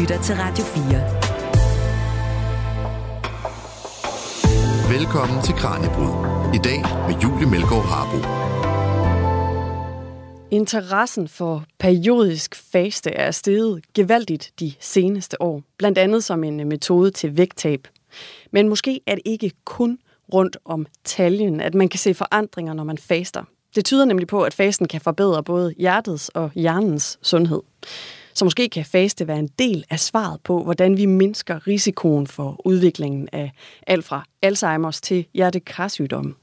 lytter til Radio 4. Velkommen til Kranjebrud. I dag med Julie Melgaard Harbo. Interessen for periodisk faste er steget gevaldigt de seneste år, blandt andet som en metode til vægttab. Men måske er det ikke kun rundt om taljen, at man kan se forandringer, når man faster. Det tyder nemlig på, at fasten kan forbedre både hjertets og hjernens sundhed. Så måske kan faste være en del af svaret på, hvordan vi mindsker risikoen for udviklingen af alt fra Alzheimer's til hjertekarsygdomme.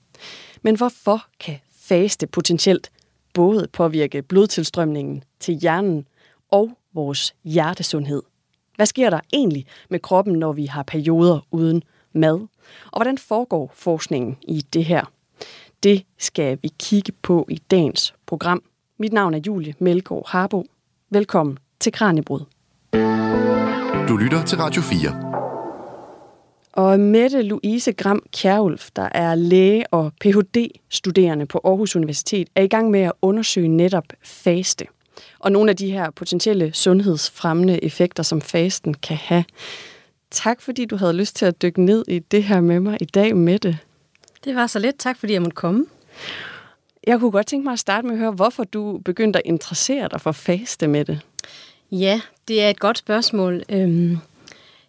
Men hvorfor kan faste potentielt både påvirke blodtilstrømningen til hjernen og vores hjertesundhed? Hvad sker der egentlig med kroppen, når vi har perioder uden mad? Og hvordan foregår forskningen i det her? Det skal vi kigge på i dagens program. Mit navn er Julie Melgaard Harbo. Velkommen til Kranjebrud. Du lytter til Radio 4. Og Mette Louise Gram Kjærulf, der er læge og Ph.D.-studerende på Aarhus Universitet, er i gang med at undersøge netop faste. Og nogle af de her potentielle sundhedsfremmende effekter, som fasten kan have. Tak fordi du havde lyst til at dykke ned i det her med mig i dag, Mette. Det var så lidt. Tak fordi jeg måtte komme. Jeg kunne godt tænke mig at starte med at høre, hvorfor du begyndte at interessere dig for faste, Mette. Ja, det er et godt spørgsmål. Øhm,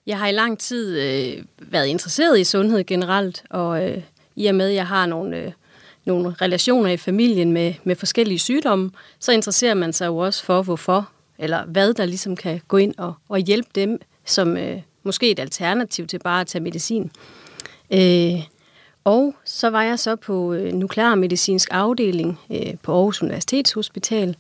jeg har i lang tid øh, været interesseret i sundhed generelt, og øh, i og med, at jeg har nogle, øh, nogle relationer i familien med, med forskellige sygdomme, så interesserer man sig jo også for, hvorfor, eller hvad der ligesom kan gå ind og, og hjælpe dem, som øh, måske et alternativ til bare at tage medicin. Øh, og så var jeg så på øh, nuklearmedicinsk afdeling øh, på Aarhus Universitetshospital,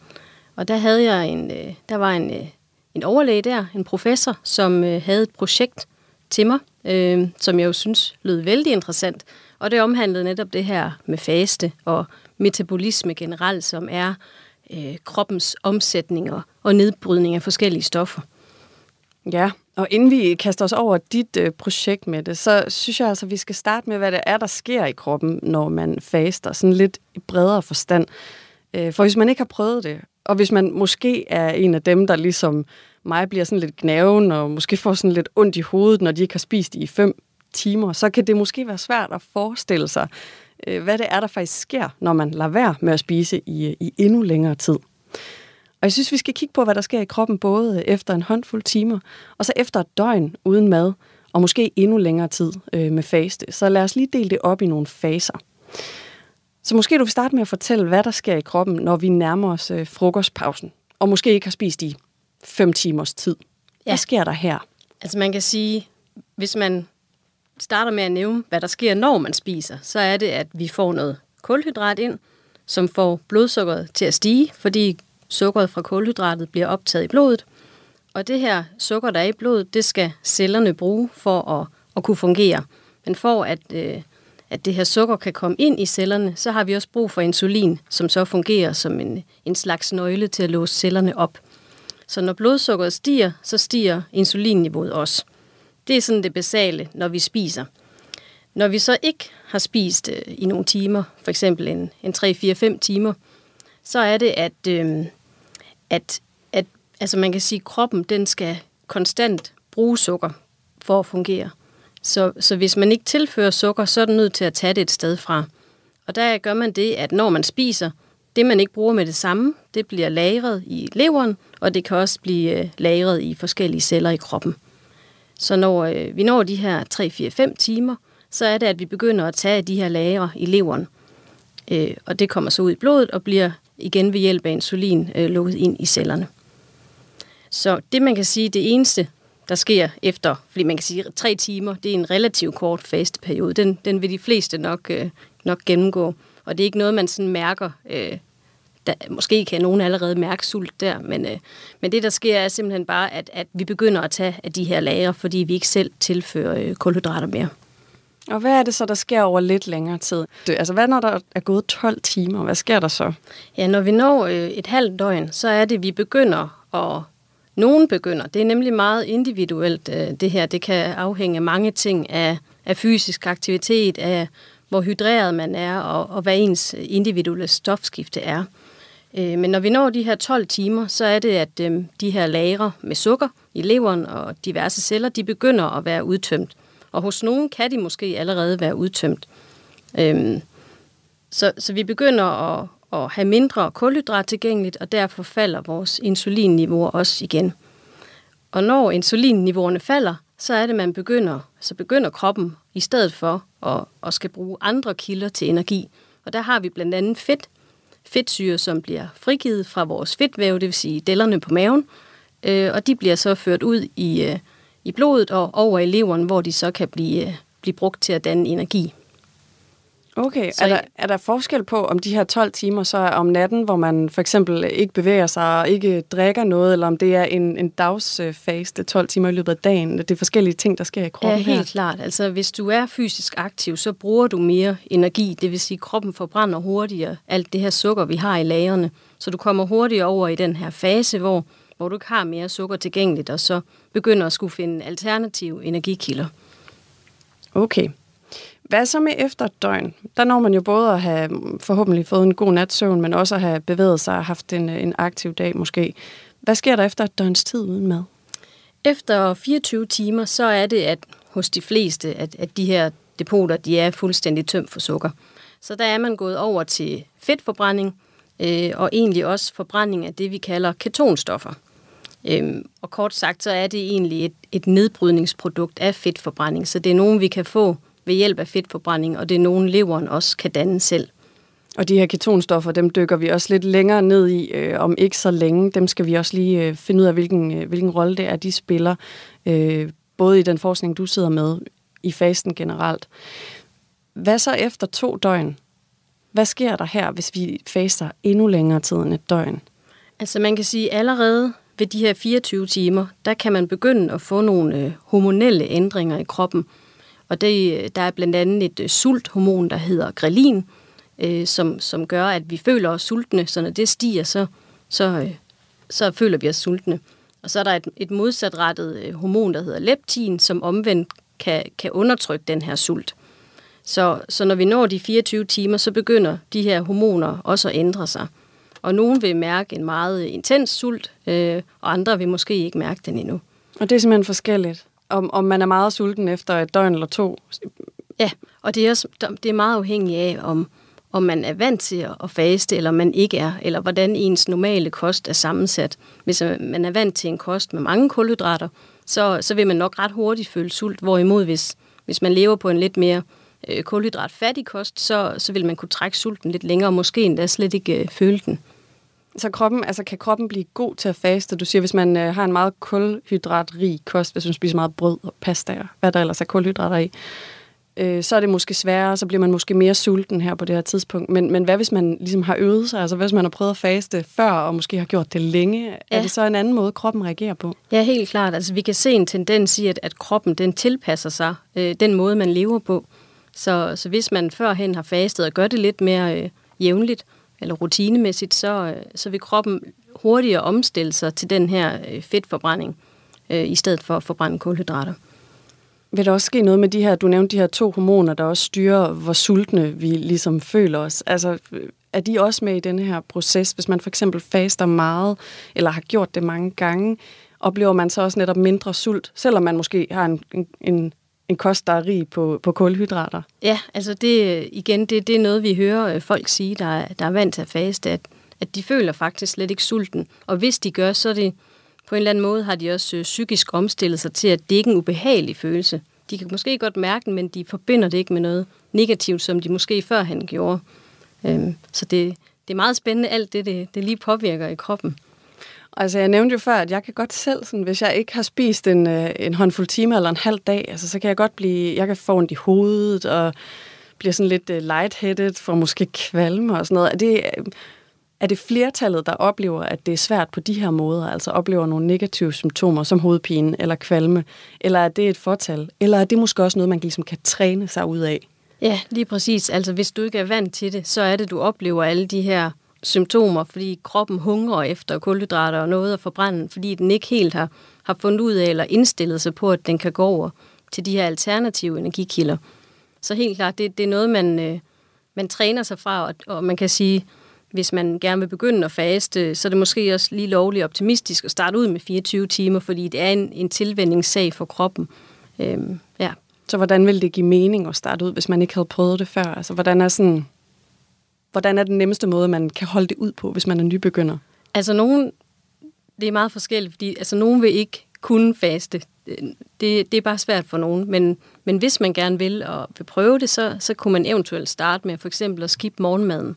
og der havde jeg en, øh, der var en, øh, en overlæge der, en professor, som øh, havde et projekt til mig, øh, som jeg jo synes lød vældig interessant. Og det omhandlede netop det her med faste og metabolisme generelt, som er øh, kroppens omsætning og, og nedbrydning af forskellige stoffer. Ja, og inden vi kaster os over dit øh, projekt med det, så synes jeg altså, at vi skal starte med, hvad det er, der sker i kroppen, når man faster, sådan lidt i bredere forstand. Øh, for hvis man ikke har prøvet det, og hvis man måske er en af dem, der ligesom mig bliver sådan lidt gnaven, og måske får sådan lidt ondt i hovedet, når de ikke har spist i fem timer, så kan det måske være svært at forestille sig, øh, hvad det er, der faktisk sker, når man lader være med at spise i, i endnu længere tid. Og jeg synes, vi skal kigge på, hvad der sker i kroppen, både efter en håndfuld timer, og så efter et døgn uden mad, og måske endnu længere tid øh, med faste. Så lad os lige dele det op i nogle faser. Så måske du vil starte med at fortælle, hvad der sker i kroppen, når vi nærmer os øh, frokostpausen, og måske ikke har spist i fem timers tid. Hvad ja. sker der her? Altså man kan sige, hvis man starter med at nævne, hvad der sker, når man spiser, så er det, at vi får noget kulhydrat ind, som får blodsukkeret til at stige, fordi sukkeret fra kulhydratet bliver optaget i blodet. Og det her sukker, der er i blodet, det skal cellerne bruge for at, at kunne fungere. Men for at, øh, at det her sukker kan komme ind i cellerne, så har vi også brug for insulin, som så fungerer som en, en slags nøgle til at låse cellerne op. Så når blodsukkeret stiger, så stiger insulinniveauet også. Det er sådan det basale, når vi spiser. Når vi så ikke har spist øh, i nogle timer, for eksempel en, en 3-4-5 timer, så er det, at, øh, at, at altså man kan sige, at kroppen den skal konstant bruge sukker for at fungere. Så, så hvis man ikke tilfører sukker, så er den nødt til at tage det et sted fra. Og der gør man det, at når man spiser, det man ikke bruger med det samme, det bliver lagret i leveren, og det kan også blive øh, lagret i forskellige celler i kroppen. Så når øh, vi når de her 3-4-5 timer, så er det, at vi begynder at tage de her lagre i leveren. Øh, og det kommer så ud i blodet og bliver igen ved hjælp af insulin øh, lukket ind i cellerne. Så det man kan sige, det eneste, der sker efter, fordi man kan sige tre timer, det er en relativt kort fasteperiode. Den, den vil de fleste nok, øh, nok gennemgå. Og det er ikke noget, man sådan mærker. Øh, der, måske kan nogen allerede mærke sult der, men, øh, men det, der sker, er simpelthen bare, at, at vi begynder at tage af de her lager, fordi vi ikke selv tilfører øh, kulhydrater mere. Og hvad er det så, der sker over lidt længere tid? Det, altså, hvad når der er gået 12 timer? Hvad sker der så? Ja, når vi når øh, et halvt døgn, så er det, vi begynder at... Nogen begynder. Det er nemlig meget individuelt, øh, det her. Det kan afhænge af mange ting, af, af fysisk aktivitet, af hvor hydreret man er, og, og hvad ens individuelle stofskifte er. Øh, men når vi når de her 12 timer, så er det, at øh, de her lagre med sukker i leveren og diverse celler, de begynder at være udtømt. Og hos nogen kan de måske allerede være udtømt. Øhm, så, så vi begynder at, at have mindre kulhydrat tilgængeligt, og derfor falder vores insulinniveauer også igen. Og når insulinniveauerne falder, så er det, man begynder, så begynder kroppen i stedet for at, at skal bruge andre kilder til energi. Og der har vi blandt andet fedt, fedtsyre, som bliver frigivet fra vores fedtvæv, det vil sige dellerne på maven, øh, og de bliver så ført ud i, øh, i blodet og over i leveren, hvor de så kan blive, øh, blive brugt til at danne energi. Okay, så er der, er der forskel på, om de her 12 timer så er om natten, hvor man for eksempel ikke bevæger sig og ikke drikker noget, eller om det er en, en dagsfaste 12 timer i løbet af dagen? Det er forskellige ting, der sker i kroppen Ja, helt her. klart. Altså, hvis du er fysisk aktiv, så bruger du mere energi. Det vil sige, at kroppen forbrænder hurtigere alt det her sukker, vi har i lagerne. Så du kommer hurtigere over i den her fase, hvor, hvor du ikke har mere sukker tilgængeligt, og så begynder at skulle finde alternative energikilder. Okay. Hvad så med efter et døgn? Der når man jo både at have mm, forhåbentlig fået en god natsøvn, men også at have bevæget sig og haft en, en aktiv dag måske. Hvad sker der efter et døgns tid uden mad? Efter 24 timer, så er det at hos de fleste, at, at de her depoter de er fuldstændig tømt for sukker. Så der er man gået over til fedtforbrænding, øh, og egentlig også forbrænding af det, vi kalder ketonstoffer. Øhm, og kort sagt, så er det egentlig et, et nedbrydningsprodukt af fedtforbrænding, så det er nogen, vi kan få ved hjælp af fedtforbrænding, og det er nogen, leveren også kan danne selv. Og de her ketonstoffer, dem dykker vi også lidt længere ned i, øh, om ikke så længe. Dem skal vi også lige øh, finde ud af, hvilken, øh, hvilken rolle det er, de spiller. Øh, både i den forskning, du sidder med, i fasten generelt. Hvad så efter to døgn? Hvad sker der her, hvis vi faster endnu længere tid end et døgn? Altså man kan sige, allerede ved de her 24 timer, der kan man begynde at få nogle øh, hormonelle ændringer i kroppen, og det, der er blandt andet et øh, sulthormon, der hedder grelin, øh, som, som gør, at vi føler os sultne. Så når det stiger, så, så, øh, så føler vi os sultne. Og så er der et, et modsatrettet øh, hormon, der hedder leptin, som omvendt kan, kan undertrykke den her sult. Så, så når vi når de 24 timer, så begynder de her hormoner også at ændre sig. Og nogen vil mærke en meget intens sult, øh, og andre vil måske ikke mærke den endnu. Og det er simpelthen forskelligt? Om, om man er meget sulten efter et døgn eller to. Ja, og det er, også, det er meget afhængigt af, om, om man er vant til at faste, eller man ikke er, eller hvordan ens normale kost er sammensat. Hvis man er vant til en kost med mange kulhydrater, så, så vil man nok ret hurtigt føle sult, hvorimod hvis, hvis man lever på en lidt mere øh, kulhydratfattig kost, så, så vil man kunne trække sulten lidt længere, og måske endda slet ikke øh, føle den. Så kroppen, altså kan kroppen blive god til at faste? Du siger, hvis man øh, har en meget kulhydratrig kost, hvis man spiser meget brød og pasta og hvad der ellers er kulhydrater i, øh, så er det måske sværere, så bliver man måske mere sulten her på det her tidspunkt. Men, men hvad hvis man ligesom har øvet sig? Altså hvis man har prøvet at faste før, og måske har gjort det længe? Ja. Er det så en anden måde, kroppen reagerer på? Ja, helt klart. Altså vi kan se en tendens i, at, at kroppen den tilpasser sig øh, den måde, man lever på. Så, så hvis man førhen har fastet og gør det lidt mere øh, jævnligt, eller rutinemæssigt, så, øh, så vil kroppen hurtigere omstille sig til den her øh, fedtforbrænding, øh, i stedet for at forbrænde kulhydrater. Vil der også ske noget med de her, du nævnte de her to hormoner, der også styrer, hvor sultne vi ligesom føler os? Altså, øh, er de også med i denne her proces? Hvis man for eksempel faster meget, eller har gjort det mange gange, oplever man så også netop mindre sult, selvom man måske har en, en, en en kost, der er rig på, på kulhydrater. Ja, altså det, igen, det, det er noget, vi hører øh, folk sige, der, der er vant til at faste, at, at de føler faktisk slet ikke sulten. Og hvis de gør, så er det på en eller anden måde, har de også øh, psykisk omstillet sig til, at det ikke er en ubehagelig følelse. De kan måske godt mærke den, men de forbinder det ikke med noget negativt, som de måske førhen gjorde. Øhm, så det, det er meget spændende, alt det, det, det lige påvirker i kroppen. Altså, jeg nævnte jo før, at jeg kan godt selv, sådan, hvis jeg ikke har spist en, øh, en håndfuld timer eller en halv dag, altså, så kan jeg godt blive, jeg kan få ondt i hovedet, og bliver sådan lidt uh, lightheaded, for måske kvalme og sådan noget. Er det, øh, er det flertallet, der oplever, at det er svært på de her måder, altså oplever nogle negative symptomer, som hovedpine eller kvalme, eller er det et fortal, eller er det måske også noget, man ligesom kan træne sig ud af? Ja, lige præcis. Altså, hvis du ikke er vant til det, så er det, du oplever alle de her symptomer, fordi kroppen hungrer efter kulhydrater og noget at forbrænde, fordi den ikke helt har, har fundet ud af eller indstillet sig på, at den kan gå over til de her alternative energikilder. Så helt klart, det, det er noget, man, øh, man træner sig fra, og, og man kan sige, hvis man gerne vil begynde at faste, så er det måske også lige lovligt optimistisk at starte ud med 24 timer, fordi det er en, en tilvændingssag for kroppen. Øhm, ja. Så hvordan vil det give mening at starte ud, hvis man ikke havde prøvet det før? Altså, hvordan er, sådan, hvordan er den nemmeste måde, man kan holde det ud på, hvis man er nybegynder? Altså, nogen, det er meget forskelligt, fordi altså, nogen vil ikke kunne faste. Det, det er bare svært for nogen, men, men hvis man gerne vil og vil prøve det, så, så kunne man eventuelt starte med for eksempel at skippe morgenmaden.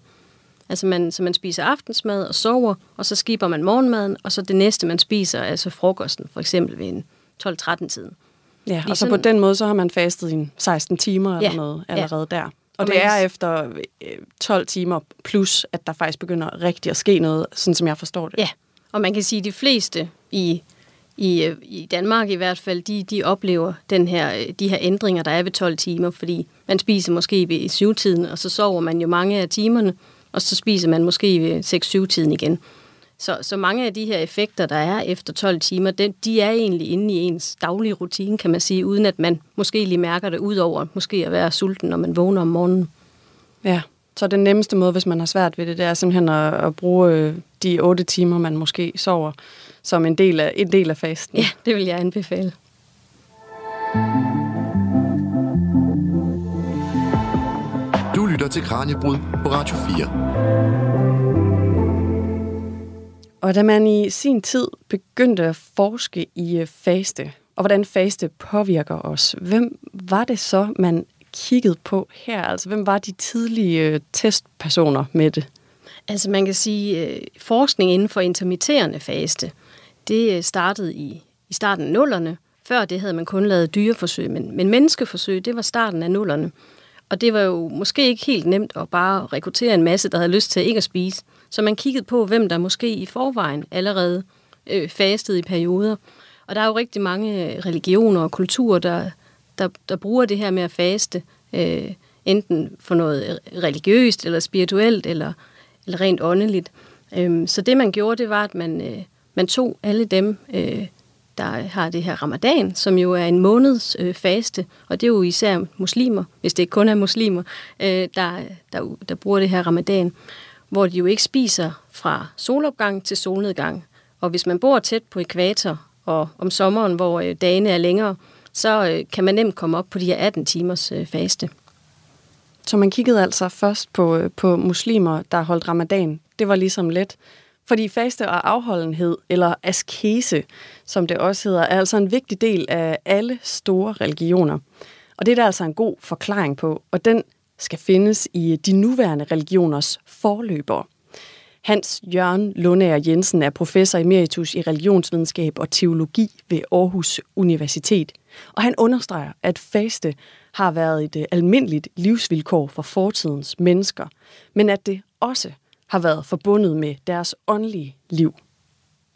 Altså man, så man spiser aftensmad og sover, og så skipper man morgenmaden, og så det næste, man spiser, altså frokosten, for eksempel ved en 12-13 tiden. Ja, og så sådan, på den måde, så har man fastet i 16 timer eller ja, noget allerede ja. der. Og, det er efter 12 øh, timer plus, at der faktisk begynder rigtig at ske noget, sådan som jeg forstår det. Ja, og man kan sige, at de fleste i, i, øh, i Danmark i hvert fald, de, de oplever den her, øh, de her ændringer, der er ved 12 timer, fordi man spiser måske ved 7-tiden, og så sover man jo mange af timerne, og så spiser man måske ved 6-7-tiden igen. Så, så mange af de her effekter, der er efter 12 timer, de, de er egentlig inde i ens daglige rutine, kan man sige, uden at man måske lige mærker det, ud over måske at være sulten, når man vågner om morgenen. Ja, så den nemmeste måde, hvis man har svært ved det, det er simpelthen at, at bruge øh, de 8 timer, man måske sover, som en del af, en del af fasten. Ja, det vil jeg anbefale. Du lytter til Kranjebrud på Radio 4. Og da man i sin tid begyndte at forske i øh, faste, og hvordan faste påvirker os, hvem var det så, man kiggede på her? Altså, hvem var de tidlige øh, testpersoner med det? Altså, man kan sige, at forskning inden for intermitterende faste, det startede i, i starten af nullerne. Før det havde man kun lavet dyreforsøg, men, men menneskeforsøg, det var starten af nullerne. Og det var jo måske ikke helt nemt at bare rekruttere en masse, der havde lyst til ikke at spise. Så man kiggede på, hvem der måske i forvejen allerede øh, fastede i perioder. Og der er jo rigtig mange øh, religioner og kulturer, der, der, der bruger det her med at faste, øh, enten for noget øh, religiøst eller spirituelt eller, eller rent åndeligt. Øh, så det man gjorde, det var, at man, øh, man tog alle dem, øh, der har det her ramadan, som jo er en måneds øh, faste, og det er jo især muslimer, hvis det ikke kun er muslimer, øh, der, der, der bruger det her ramadan, hvor de jo ikke spiser fra solopgang til solnedgang. Og hvis man bor tæt på ekvator, og om sommeren, hvor øh, dagene er længere, så øh, kan man nemt komme op på de her 18 timers øh, faste. Så man kiggede altså først på, på muslimer, der holdt ramadan. Det var ligesom let. Fordi faste og afholdenhed, eller askese, som det også hedder, er altså en vigtig del af alle store religioner. Og det er der altså en god forklaring på, og den skal findes i de nuværende religioners forløbere. Hans Jørgen Lundager Jensen er professor emeritus i religionsvidenskab og teologi ved Aarhus Universitet. Og han understreger, at faste har været et øh, almindeligt livsvilkår for fortidens mennesker, men at det også har været forbundet med deres åndelige liv.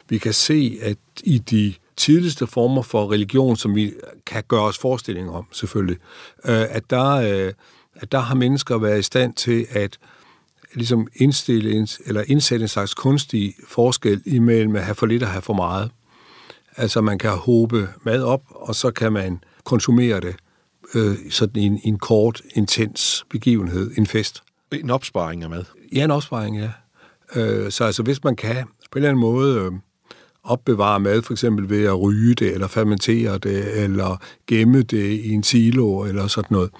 Vi kan se, at i de tidligste former for religion, som vi kan gøre os forestilling om, selvfølgelig, øh, at der, øh, at der har mennesker været i stand til at ligesom indstille eller indsætte en slags kunstig forskel imellem at have for lidt og have for meget. Altså man kan håbe mad op, og så kan man konsumere det øh, sådan i en, en kort, intens begivenhed, en fest. En opsparing af mad? Ja, en opsparing, ja. Øh, så altså, hvis man kan på en eller anden måde øh, opbevare mad, for eksempel ved at ryge det, eller fermentere det, eller gemme det i en silo, eller sådan noget,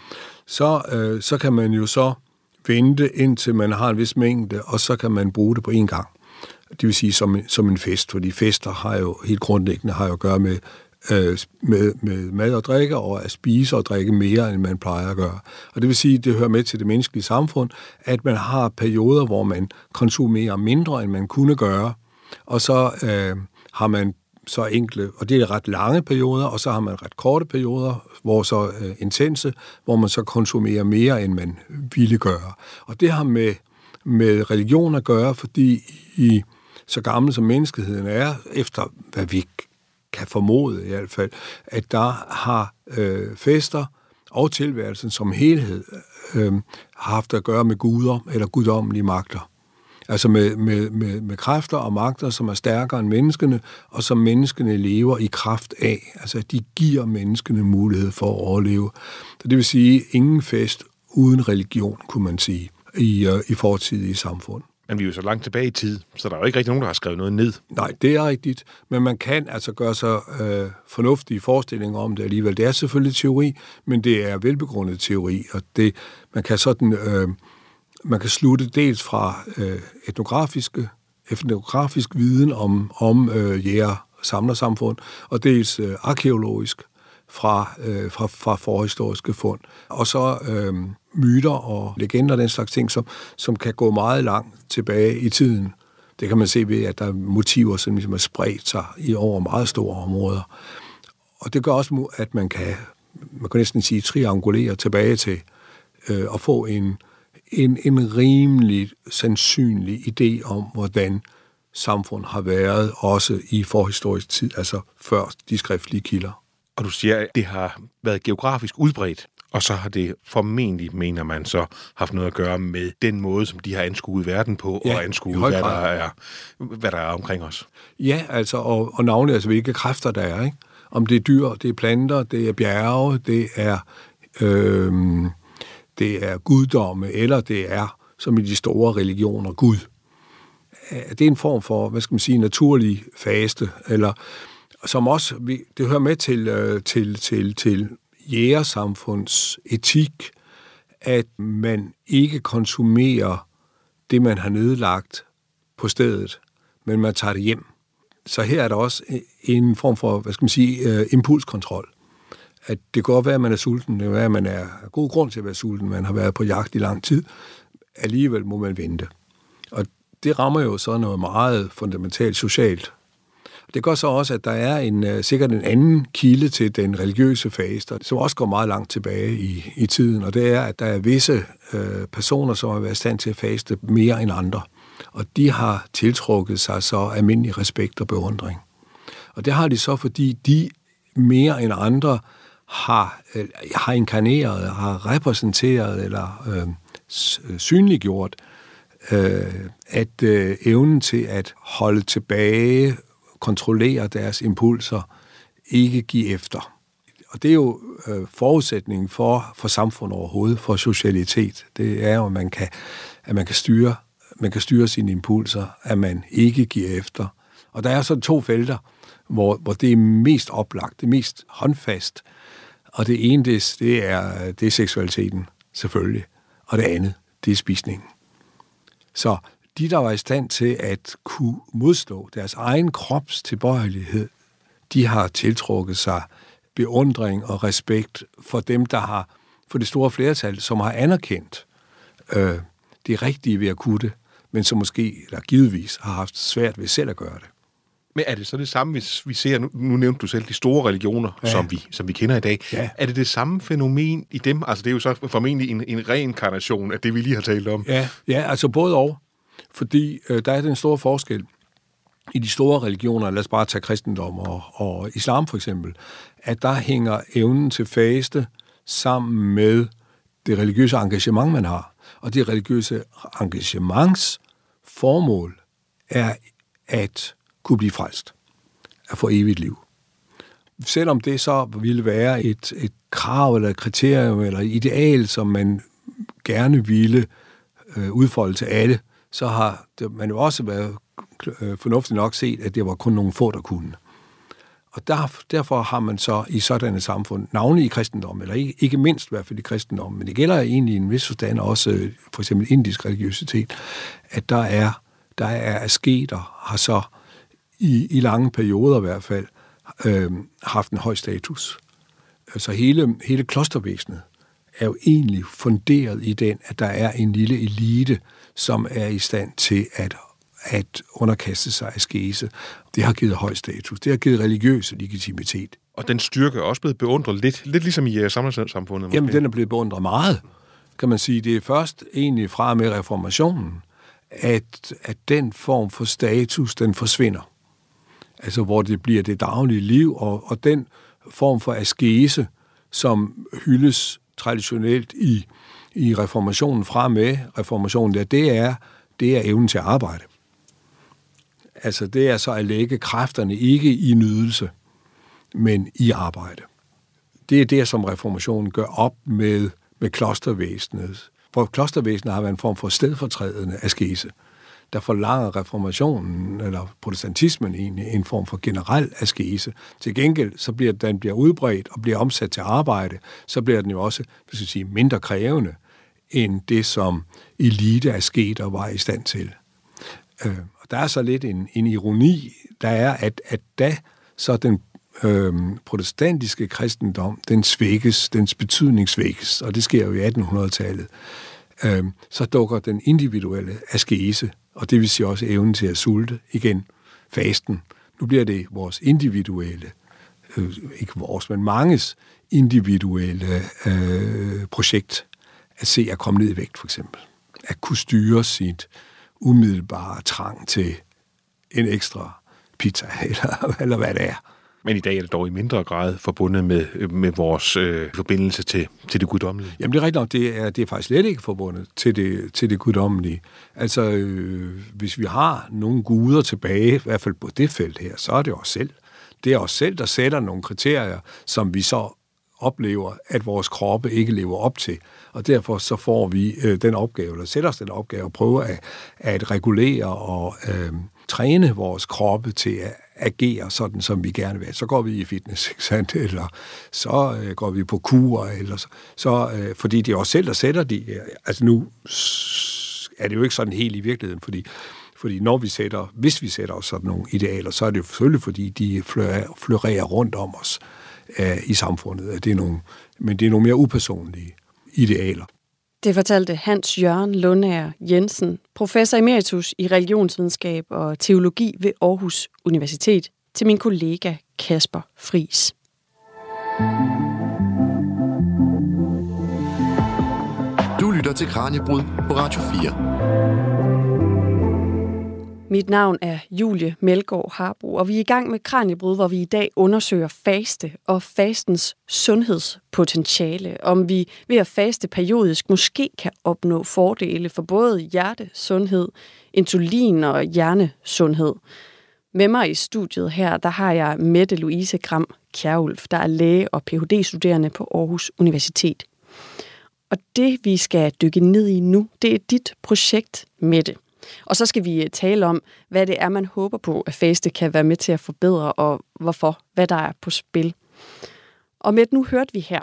så, øh, så kan man jo så vente, indtil man har en vis mængde, og så kan man bruge det på en gang. Det vil sige som, som en fest, fordi fester har jo helt grundlæggende har jo at gøre med øh, med, med mad og drikke, og at spise og drikke mere, end man plejer at gøre. Og det vil sige, at det hører med til det menneskelige samfund, at man har perioder, hvor man konsumerer mindre, end man kunne gøre, og så øh, har man så enkle, og det er ret lange perioder, og så har man ret korte perioder, hvor så øh, intense, hvor man så konsumerer mere, end man ville gøre. Og det har med, med religion at gøre, fordi i så gammel som menneskeheden er, efter hvad vi kan formode i hvert fald, at der har øh, fester og tilværelsen som helhed øh, haft at gøre med guder eller guddommelige magter. Altså med, med, med, med kræfter og magter, som er stærkere end menneskene, og som menneskene lever i kraft af. Altså de giver menneskene mulighed for at overleve. Så det vil sige, ingen fest uden religion, kunne man sige, i, uh, i fortidige samfund. Men vi er jo så langt tilbage i tid, så der er jo ikke rigtig nogen, der har skrevet noget ned. Nej, det er rigtigt, men man kan altså gøre sig øh, fornuftige forestillinger om det alligevel. Det er selvfølgelig teori, men det er velbegrundet teori, og det, man kan sådan, øh, man kan slutte dels fra øh, etnografiske, etnografisk viden om, om øh, jæger samlersamfund, og dels øh, arkeologisk fra, øh, fra, fra forhistoriske fund. Og så øh, myter og legender og den slags ting, som, som kan gå meget langt tilbage i tiden. Det kan man se ved, at der er motiver, som ligesom er spredt sig i over meget store områder. Og det gør også, at man kan, man kan næsten sige, triangulere tilbage til øh, at få en, en, en rimelig sandsynlig idé om, hvordan samfund har været, også i forhistorisk tid, altså før de skriftlige kilder. Og du siger, at det har været geografisk udbredt, og så har det formentlig, mener man så, haft noget at gøre med den måde, som de har anskuet verden på, ja, og anskuet, hvad der, er, hvad der er omkring os. Ja, altså, og, og navnlig altså, hvilke kræfter der er. Ikke? Om det er dyr, det er planter, det er bjerge, det er, øh, det er guddomme, eller det er, som i de store religioner, Gud. Det er en form for, hvad skal man sige, naturlig faste, eller som også, det hører med til, øh, til, til, til jægersamfunds etik, at man ikke konsumerer det, man har nedlagt på stedet, men man tager det hjem. Så her er der også en form for, hvad skal man sige, øh, impulskontrol. At det kan godt være, at man er sulten, det kan være, at man er god grund til at være sulten, man har været på jagt i lang tid, alligevel må man vente. Og det rammer jo så noget meget fundamentalt socialt, det gør så også, at der er en, øh, sikkert en anden kilde til den religiøse fase, som også går meget langt tilbage i, i tiden, og det er, at der er visse øh, personer, som har været i stand til at faste mere end andre. Og de har tiltrukket sig så almindelig respekt og beundring. Og det har de så, fordi de mere end andre har, øh, har inkarneret, har repræsenteret eller øh, øh, synliggjort øh, at øh, evnen til at holde tilbage kontrollere deres impulser, ikke give efter. Og det er jo øh, forudsætningen for, for samfund overhovedet, for socialitet. Det er jo, at man kan, at man kan styre man kan styre sine impulser, at man ikke giver efter. Og der er så to felter, hvor, hvor det er mest oplagt, det er mest håndfast. Og det ene, det, det, er, det er seksualiteten, selvfølgelig. Og det andet, det er spisningen. Så de, der var i stand til at kunne modstå deres egen krops tilbøjelighed, de har tiltrukket sig beundring og respekt for dem, der har, for det store flertal, som har anerkendt øh, det rigtige ved at kunne det, men som måske, eller givetvis, har haft svært ved selv at gøre det. Men er det så det samme, hvis vi ser, nu, nu nævnte du selv de store religioner, ja. som, vi, som vi kender i dag. Ja. Er det det samme fænomen i dem? Altså det er jo så formentlig en, en reinkarnation af det, vi lige har talt om. Ja, ja altså både og fordi øh, der er den store forskel i de store religioner, lad os bare tage kristendom og, og islam for eksempel, at der hænger evnen til faste sammen med det religiøse engagement, man har. Og det religiøse engagements formål er at kunne blive frelst, at få evigt liv. Selvom det så ville være et, et krav eller et kriterium eller et ideal, som man gerne ville øh, udfolde til alle, så har det, man jo også været øh, fornuftigt nok set, at det var kun nogle få, der kunne. Og der, derfor har man så i sådanne samfund, navnlig i kristendom, eller ikke, ikke mindst i hvert fald i kristendom, men det gælder egentlig i en vis forstand også øh, for eksempel indisk religiøsitet, at der er, der er asketer, har så i, i lange perioder i hvert fald øh, haft en høj status. Altså hele, hele klostervæsenet er jo egentlig funderet i den, at der er en lille elite, som er i stand til at, at underkaste sig askese. Det har givet høj status. Det har givet religiøs legitimitet. Og den styrke er også blevet beundret lidt, lidt ligesom i uh, samfundssamfundet. Jamen, den er blevet beundret meget, kan man sige. Det er først egentlig fra med reformationen, at, at den form for status, den forsvinder. Altså, hvor det bliver det daglige liv, og, og den form for askese, som hyldes traditionelt i i reformationen fra med reformationen der, det er, det er evnen til at arbejde. Altså det er så at lægge kræfterne ikke i nydelse, men i arbejde. Det er det, som reformationen gør op med, med klostervæsenet. For klostervæsenet har været en form for stedfortrædende askese der forlanger reformationen eller protestantismen egentlig en form for generel askese. Til gengæld, så bliver den bliver udbredt og bliver omsat til arbejde, så bliver den jo også hvis jeg sige, mindre krævende end det, som elite asketer var i stand til. Øh, og der er så lidt en, en ironi, der er, at, at da så den øh, protestantiske kristendom, den svækkes, dens betydning svækkes, og det sker jo i 1800-tallet, øh, så dukker den individuelle askese, og det vil sige også evnen til at sulte igen, fasten. Nu bliver det vores individuelle, øh, ikke vores, men manges individuelle øh, projekt at se at komme ned i vægt, for eksempel. At kunne styre sit umiddelbare trang til en ekstra pizza, eller, eller hvad det er. Men i dag er det dog i mindre grad forbundet med, med vores øh, forbindelse til, til det guddommelige. Jamen det er rigtigt nok, det er, det er faktisk slet ikke forbundet til det, til det guddommelige. Altså, øh, hvis vi har nogle guder tilbage, i hvert fald på det felt her, så er det os selv. Det er os selv, der sætter nogle kriterier, som vi så oplever, at vores kroppe ikke lever op til. Og derfor så får vi øh, den opgave, eller sætter os den opgave, at prøve at, at regulere og øh, træne vores kroppe til at agere sådan, som vi gerne vil. Så går vi i fitness, ikke sandt? Eller så øh, går vi på kur, eller så, så øh, fordi det er os selv, der sætter de... Øh, altså nu er det jo ikke sådan helt i virkeligheden, fordi fordi når vi sætter, hvis vi sætter os sådan nogle idealer, så er det jo selvfølgelig, fordi de florerer rundt om os øh, i samfundet. Det er nogle, men det er nogle mere upersonlige idealer. Det fortalte Hans Jørgen Lundager Jensen, professor emeritus i religionsvidenskab og teologi ved Aarhus Universitet, til min kollega Kasper Fris. Du lytter til Kranjebrud på Radio 4. Mit navn er Julie Melgaard Harbo, og vi er i gang med Kranjebrud, hvor vi i dag undersøger faste og fastens sundhedspotentiale. Om vi ved at faste periodisk måske kan opnå fordele for både hjertesundhed, insulin og hjernesundhed. Med mig i studiet her, der har jeg Mette Louise Gram Kjærulf, der er læge og Ph.D.-studerende på Aarhus Universitet. Og det, vi skal dykke ned i nu, det er dit projekt, Mette. Og så skal vi øh, tale om, hvad det er, man håber på, at faste kan være med til at forbedre, og hvorfor, hvad der er på spil. Og med nu hørte vi her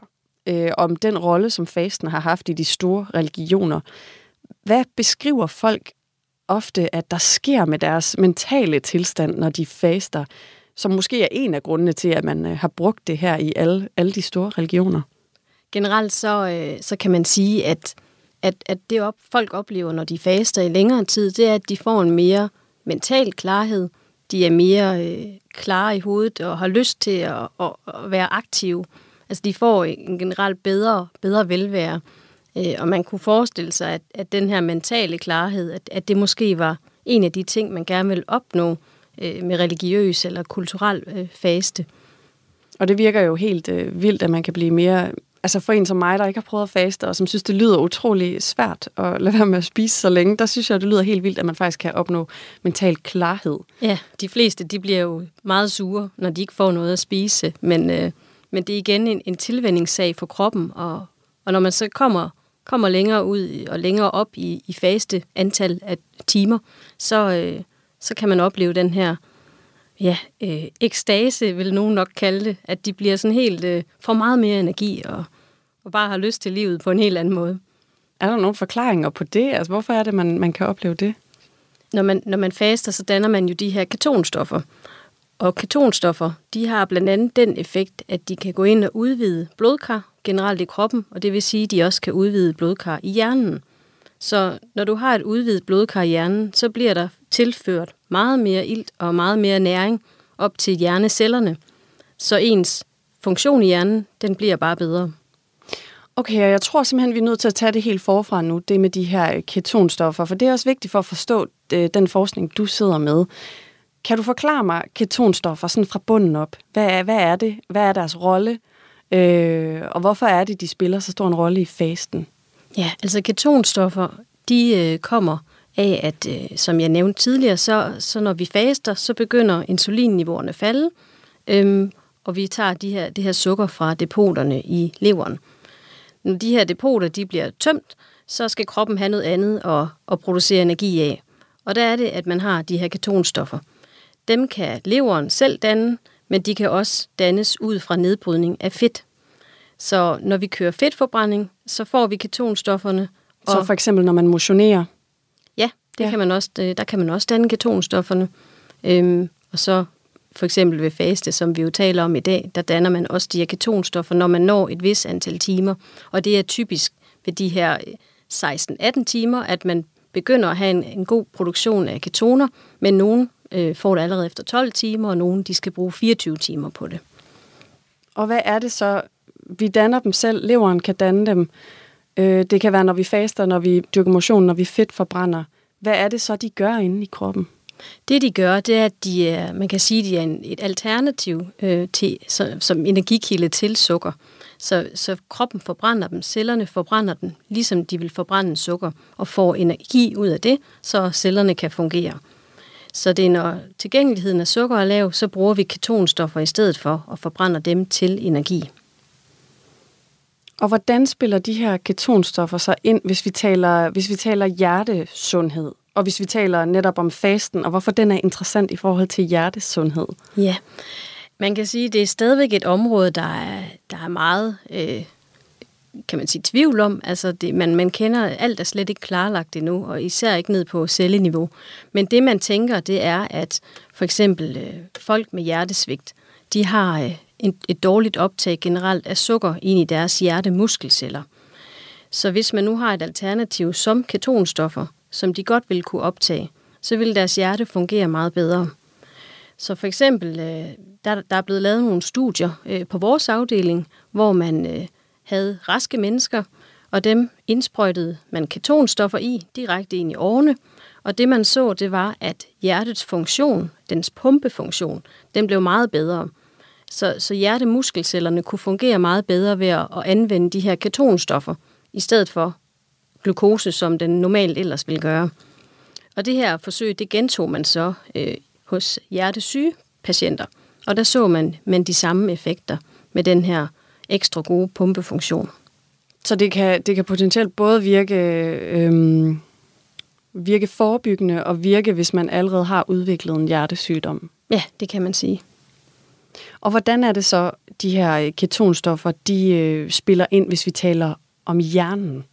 øh, om den rolle, som fasten har haft i de store religioner. Hvad beskriver folk ofte, at der sker med deres mentale tilstand, når de faster, som måske er en af grundene til, at man øh, har brugt det her i alle, alle de store religioner? Generelt så, øh, så kan man sige, at at, at det op, folk oplever, når de faster i længere tid, det er, at de får en mere mental klarhed. De er mere øh, klare i hovedet og har lyst til at, at, at være aktive. Altså de får en generelt bedre, bedre velvære. Øh, og man kunne forestille sig, at, at den her mentale klarhed, at, at det måske var en af de ting, man gerne vil opnå øh, med religiøs eller kulturel øh, faste. Og det virker jo helt øh, vildt, at man kan blive mere altså for en som mig, der ikke har prøvet at faste, og som synes, det lyder utrolig svært at lade være med at spise så længe, der synes jeg, det lyder helt vildt, at man faktisk kan opnå mental klarhed. Ja, de fleste, de bliver jo meget sure, når de ikke får noget at spise, men, øh, men det er igen en, en tilvændingssag for kroppen, og, og når man så kommer, kommer længere ud og længere op i, i faste antal af timer, så, øh, så kan man opleve den her ja, øh, ekstase, vil nogen nok kalde det, at de bliver sådan helt, øh, får meget mere energi og, og bare har lyst til livet på en helt anden måde. Er der nogle forklaringer på det? Altså, hvorfor er det, man, man kan opleve det? Når man, når man faster, så danner man jo de her ketonstoffer. Og ketonstoffer, de har blandt andet den effekt, at de kan gå ind og udvide blodkar generelt i kroppen, og det vil sige, at de også kan udvide blodkar i hjernen. Så når du har et udvidet blodkar i hjernen, så bliver der tilført meget mere ilt og meget mere næring op til hjernecellerne, så ens funktion i hjernen, den bliver bare bedre. Okay, og jeg tror simpelthen, vi er nødt til at tage det helt forfra nu, det med de her ketonstoffer, for det er også vigtigt for at forstå øh, den forskning, du sidder med. Kan du forklare mig ketonstoffer sådan fra bunden op? Hvad er, hvad er det? Hvad er deres rolle? Øh, og hvorfor er det, de spiller så stor en rolle i fasten? Ja, altså ketonstoffer, de øh, kommer af, at øh, som jeg nævnte tidligere, så, så når vi faster, så begynder insulinniveauerne at falde, øhm, og vi tager de her, det her sukker fra depoterne i leveren. Når de her depoter de bliver tømt, så skal kroppen have noget andet at, at producere energi af. Og der er det, at man har de her ketonstoffer. Dem kan leveren selv danne, men de kan også dannes ud fra nedbrydning af fedt. Så når vi kører fedtforbrænding, så får vi ketonstofferne. Så for eksempel, når man motionerer? Det ja. Kan man også, der kan man også danne ketonstofferne. Øhm, og så for eksempel ved faste, som vi jo taler om i dag, der danner man også de her ketonstoffer, når man når et vis antal timer. Og det er typisk ved de her 16-18 timer, at man begynder at have en, en god produktion af ketoner, men nogen øh, får det allerede efter 12 timer, og nogen de skal bruge 24 timer på det. Og hvad er det så? Vi danner dem selv, leveren kan danne dem. Øh, det kan være, når vi faster, når vi dyrker motion, når vi fedt forbrænder. Hvad er det så, de gør inde i kroppen? Det, de gør, det er, at de er, man kan sige, de er en, et alternativ øh, til, som, som energikilde til sukker. Så, så kroppen forbrænder dem, cellerne forbrænder dem, ligesom de vil forbrænde sukker, og får energi ud af det, så cellerne kan fungere. Så det er, når tilgængeligheden af sukker er lav, så bruger vi ketonstoffer i stedet for, og forbrænder dem til energi. Og hvordan spiller de her ketonstoffer sig ind, hvis vi taler, hvis vi taler hjertesundhed? Og hvis vi taler netop om fasten, og hvorfor den er interessant i forhold til hjertesundhed? Ja, man kan sige, at det er stadigvæk et område, der er, der er meget, øh, kan man sige, tvivl om. Altså, det, man, man kender, alt er slet ikke klarlagt endnu, og især ikke ned på celleniveau. Men det, man tænker, det er, at for eksempel øh, folk med hjertesvigt, de har øh, en, et dårligt optag generelt af sukker ind i deres hjertemuskelceller. Så hvis man nu har et alternativ som ketonstoffer, som de godt vil kunne optage, så vil deres hjerte fungere meget bedre. Så for eksempel, øh, der, der er blevet lavet nogle studier øh, på vores afdeling, hvor man øh, havde raske mennesker, og dem indsprøjtede man ketonstoffer i direkte ind i årene. Og det man så, det var, at hjertets funktion, dens pumpefunktion, den blev meget bedre. Så, så hjertemuskelcellerne kunne fungere meget bedre ved at, anvende de her ketonstoffer, i stedet for glukose, som den normalt ellers vil gøre. Og det her forsøg, det gentog man så øh, hos hjertesyge patienter. Og der så man, man de samme effekter med den her ekstra gode pumpefunktion. Så det kan, det kan potentielt både virke, øhm, virke forebyggende og virke, hvis man allerede har udviklet en hjertesygdom? Ja, det kan man sige. Og hvordan er det så, de her øh, ketonstoffer, de øh, spiller ind, hvis vi taler om hjernen?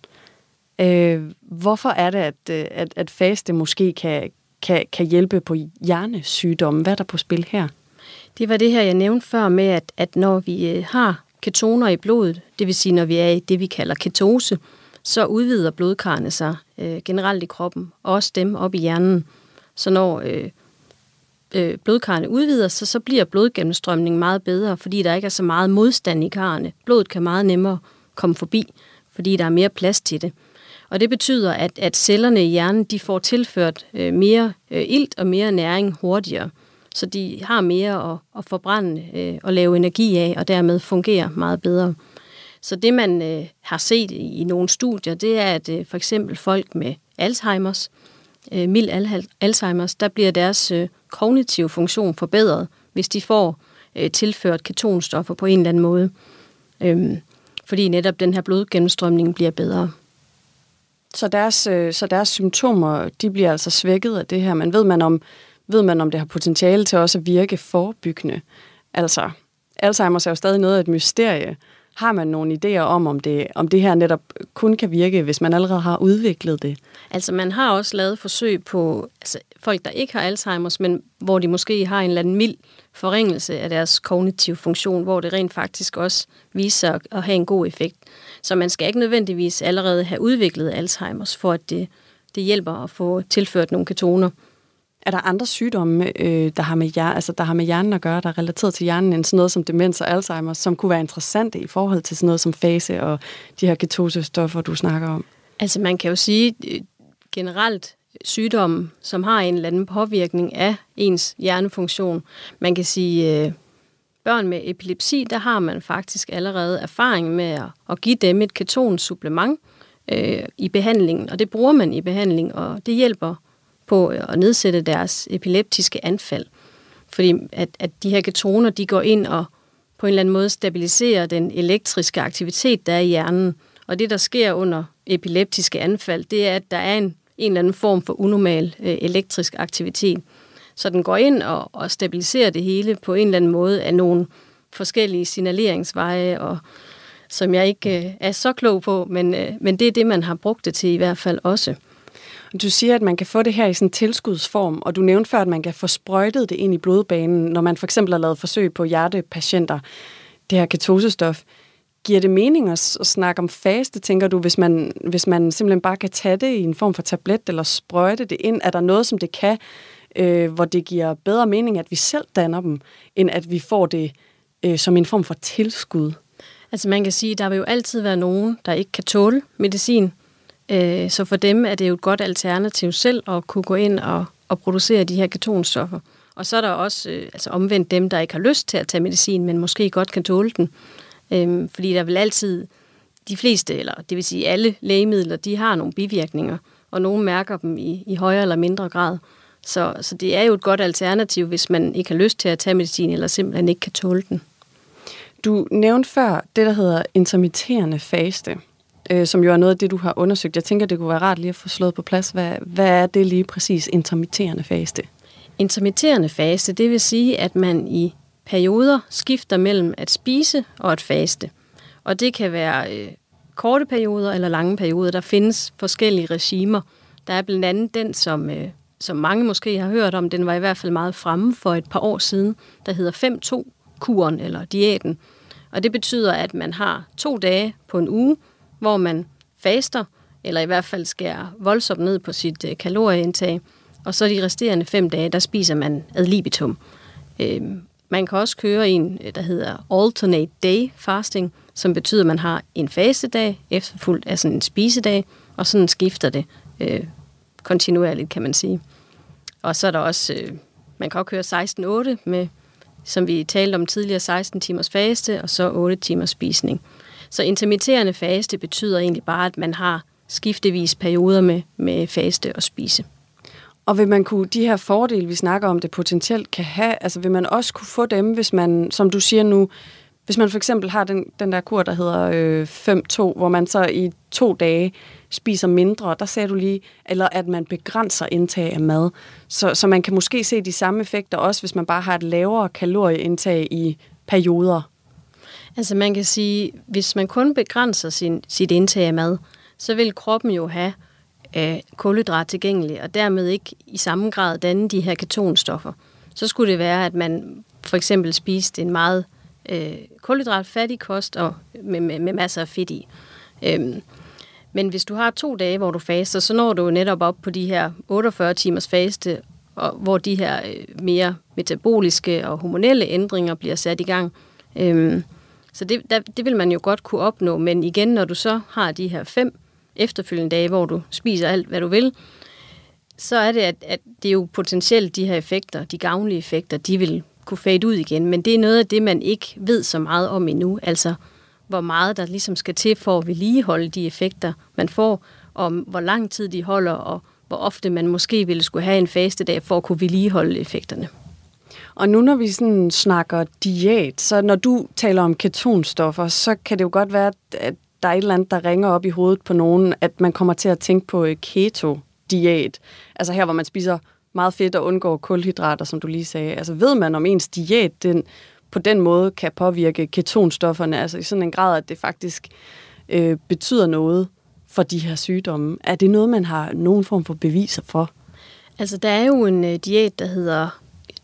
Øh, hvorfor er det, at, øh, at, at faste måske kan, kan, kan hjælpe på hjernesygdomme? Hvad er der på spil her? Det var det her, jeg nævnte før med, at, at når vi øh, har ketoner i blodet, det vil sige, når vi er i det, vi kalder ketose, så udvider blodkarrene sig øh, generelt i kroppen, og også dem op i hjernen. Så når øh, øh, blodkarrene udvider sig, så bliver blodgennemstrømningen meget bedre, fordi der ikke er så meget modstand i karrene. Blodet kan meget nemmere komme forbi, fordi der er mere plads til det. Og det betyder, at, at cellerne i hjernen de får tilført øh, mere øh, ilt og mere næring hurtigere. Så de har mere at, at forbrænde øh, og lave energi af, og dermed fungerer meget bedre. Så det, man øh, har set i, i nogle studier, det er, at øh, for eksempel folk med Alzheimer's, øh, mild al- Alzheimer's, der bliver deres øh, kognitive funktion forbedret, hvis de får øh, tilført ketonstoffer på en eller anden måde. Øhm, fordi netop den her blodgennemstrømning bliver bedre. Så deres, øh, så deres symptomer, de bliver altså svækket af det her. Men ved man om, ved man, om det har potentiale til også at virke forebyggende? Altså, Alzheimer's er jo stadig noget af et mysterie. Har man nogle idéer om, om det, om det her netop kun kan virke, hvis man allerede har udviklet det? Altså, man har også lavet forsøg på altså, folk, der ikke har Alzheimer's, men hvor de måske har en eller anden mild forringelse af deres kognitive funktion, hvor det rent faktisk også viser at have en god effekt. Så man skal ikke nødvendigvis allerede have udviklet Alzheimer's, for at det, det hjælper at få tilført nogle ketoner. Er der andre sygdomme, øh, der, har med hjer- altså, der har med hjernen at gøre, der er relateret til hjernen, end sådan noget som demens og Alzheimer, som kunne være interessante i forhold til sådan noget som fase og de her ketosestoffer, du snakker om? Altså man kan jo sige øh, generelt sygdomme, som har en eller anden påvirkning af ens hjernefunktion. Man kan sige, øh, børn med epilepsi, der har man faktisk allerede erfaring med at, at give dem et ketonsupplement øh, i behandlingen, og det bruger man i behandling, og det hjælper på at nedsætte deres epileptiske anfald. Fordi at, at de her ketoner, de går ind og på en eller anden måde stabiliserer den elektriske aktivitet, der er i hjernen. Og det, der sker under epileptiske anfald, det er, at der er en en eller anden form for unormal øh, elektrisk aktivitet. Så den går ind og, og stabiliserer det hele på en eller anden måde af nogle forskellige signaleringsveje, og som jeg ikke øh, er så klog på, men, øh, men det er det, man har brugt det til i hvert fald også. Du siger, at man kan få det her i sådan en tilskudsform, og du nævnte før, at man kan få sprøjtet det ind i blodbanen, når man for eksempel har lavet forsøg på hjertepatienter, det her ketosestof. Giver det mening at, at snakke om faste, tænker du, hvis man, hvis man simpelthen bare kan tage det i en form for tablet eller sprøjte det ind? Er der noget, som det kan, øh, hvor det giver bedre mening, at vi selv danner dem, end at vi får det øh, som en form for tilskud? Altså man kan sige, at der vil jo altid være nogen, der ikke kan tåle medicin. Øh, så for dem er det jo et godt alternativ selv at kunne gå ind og, og producere de her ketonstoffer. Og så er der også øh, altså omvendt dem, der ikke har lyst til at tage medicin, men måske godt kan tåle den. Øh, fordi der vil altid, de fleste, eller det vil sige alle lægemidler, de har nogle bivirkninger, og nogle mærker dem i, i højere eller mindre grad. Så, så det er jo et godt alternativ, hvis man ikke har lyst til at tage medicin, eller simpelthen ikke kan tåle den. Du nævnte før det, der hedder intermitterende faste, øh, som jo er noget af det, du har undersøgt. Jeg tænker, det kunne være rart lige at få slået på plads. Hvad, hvad er det lige præcis intermitterende faste? Intermitterende faste, det vil sige, at man i perioder skifter mellem at spise og at faste. Og det kan være øh, korte perioder eller lange perioder. Der findes forskellige regimer. Der er blandt andet den, som, øh, som mange måske har hørt om, den var i hvert fald meget fremme for et par år siden, der hedder 5-2-kuren eller diæten. Og det betyder, at man har to dage på en uge, hvor man faster, eller i hvert fald skærer voldsomt ned på sit øh, kalorieindtag, og så de resterende fem dage, der spiser man ad libitum. Øh, man kan også køre en, øh, der hedder alternate day fasting, som betyder, at man har en fasedag efterfulgt af sådan en spisedag, og sådan skifter det øh, kontinuerligt, kan man sige. Og så er der også, øh, man kan også køre 16-8 med, som vi talte om tidligere, 16 timers faste, og så 8 timers spisning. Så intermitterende faste betyder egentlig bare, at man har skiftevis perioder med, med faste og spise. Og vil man kunne, de her fordele, vi snakker om, det potentielt kan have, altså vil man også kunne få dem, hvis man, som du siger nu, hvis man for eksempel har den, den der kur, der hedder øh, 5-2, hvor man så i to dage spiser mindre, der sagde du lige, eller at man begrænser indtag af mad. Så, så man kan måske se de samme effekter også, hvis man bare har et lavere kalorieindtag i perioder. Altså man kan sige, hvis man kun begrænser sin, sit indtag af mad, så vil kroppen jo have øh, kulhydrat tilgængelig, og dermed ikke i samme grad danne de her ketonstoffer. Så skulle det være, at man for eksempel spiste en meget øh, kulhydratfattig kost og med, med, med masser af fedt i. Øhm, men hvis du har to dage, hvor du faster, så når du netop op på de her 48 timers faste, og hvor de her øh, mere metaboliske og hormonelle ændringer bliver sat i gang. Øhm, så det, der, det vil man jo godt kunne opnå, men igen, når du så har de her fem efterfølgende dage, hvor du spiser alt, hvad du vil, så er det, at, at det er jo potentielt de her effekter, de gavnlige effekter, de vil kunne fade ud igen. Men det er noget af det, man ikke ved så meget om endnu. Altså, hvor meget der ligesom skal til for at vedligeholde de effekter, man får, og hvor lang tid de holder, og hvor ofte man måske ville skulle have en faste dag for at kunne vedligeholde effekterne. Og nu når vi sådan snakker diæt, så når du taler om ketonstoffer, så kan det jo godt være, at der er et eller andet, der ringer op i hovedet på nogen, at man kommer til at tænke på øh, keto-diæt. Altså her, hvor man spiser meget fedt og undgår kulhydrater, som du lige sagde. Altså ved man, om ens diæt den, på den måde kan påvirke ketonstofferne, altså i sådan en grad, at det faktisk øh, betyder noget for de her sygdomme. Er det noget, man har nogen form for beviser for? Altså, der er jo en øh, diæt, der hedder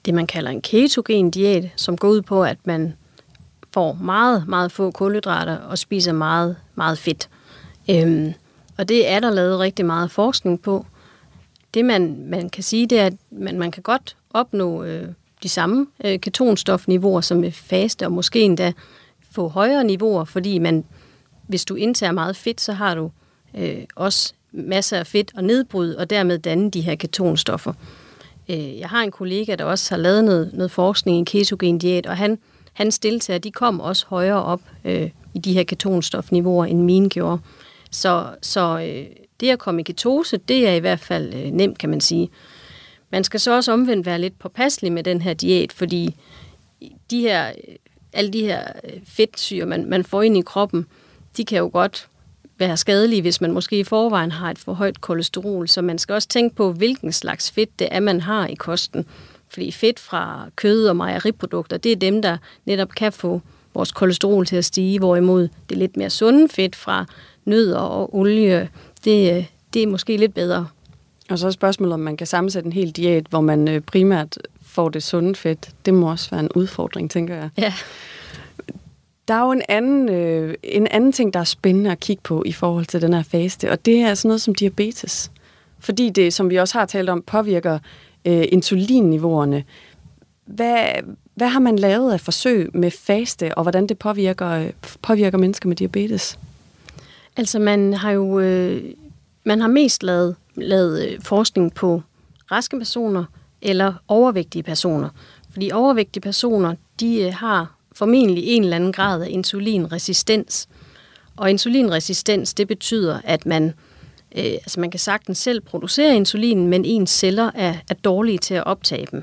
det, man kalder en ketogen diæt, som går ud på, at man får meget, meget få kulhydrater og spiser meget, meget fedt. Øhm, og det er der lavet rigtig meget forskning på. Det, man, man kan sige, det er, at man, man kan godt opnå øh, de samme øh, ketonstofniveauer som med faste, og måske endda få højere niveauer, fordi man, hvis du indtager meget fedt, så har du øh, også masser af fedt og nedbryde, og dermed danne de her ketonstoffer. Øh, jeg har en kollega, der også har lavet noget, noget forskning i en ketogen diæt, og han, hans deltagere, de kom også højere op øh, i de her ketonstofniveauer, end mine gjorde. Så, så øh, det at komme i ketose, det er i hvert fald øh, nemt, kan man sige. Man skal så også omvendt være lidt påpasselig med den her diæt, fordi de her, øh, alle de her øh, fedtsyre, man, man får ind i kroppen, de kan jo godt være skadelige, hvis man måske i forvejen har et for højt kolesterol. Så man skal også tænke på, hvilken slags fedt det er, man har i kosten. Fordi fedt fra kød og mejeriprodukter, det er dem, der netop kan få vores kolesterol til at stige, hvorimod det lidt mere sunde fedt fra nødder og olie, det, det er måske lidt bedre. Og så er spørgsmålet, om man kan sammensætte en hel diæt, hvor man øh, primært får det sunde fedt. Det må også være en udfordring, tænker jeg. Ja. Der er jo en anden, øh, en anden ting, der er spændende at kigge på i forhold til den her faste, og det er sådan noget som diabetes. Fordi det, som vi også har talt om, påvirker øh, insulinniveauerne. Hvad, hvad har man lavet af forsøg med faste, og hvordan det påvirker, påvirker mennesker med diabetes? Altså man har jo øh, man har mest lavet, lavet øh, forskning på raske personer eller overvægtige personer. Fordi overvægtige personer, de øh, har formentlig en eller anden grad af insulinresistens. Og insulinresistens, det betyder, at man, øh, altså man kan sagtens selv producere insulin, men ens celler er, er dårlige til at optage dem.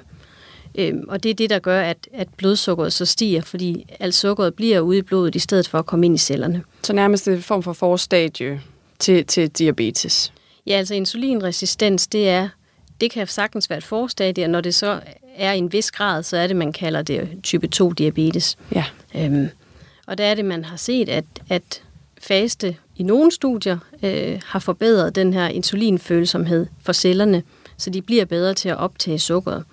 Øh, og det er det, der gør, at, at blodsukkeret så stiger, fordi alt sukkeret bliver ude i blodet, i stedet for at komme ind i cellerne. Så nærmest en form for forstadie til, til diabetes? Ja, altså insulinresistens, det er det kan sagtens være et forstadie, og når det så er i en vis grad, så er det, man kalder det type 2-diabetes. Ja. Øhm, og der er det, man har set, at, at faste i nogle studier øh, har forbedret den her insulinfølsomhed for cellerne, så de bliver bedre til at optage sukkeret.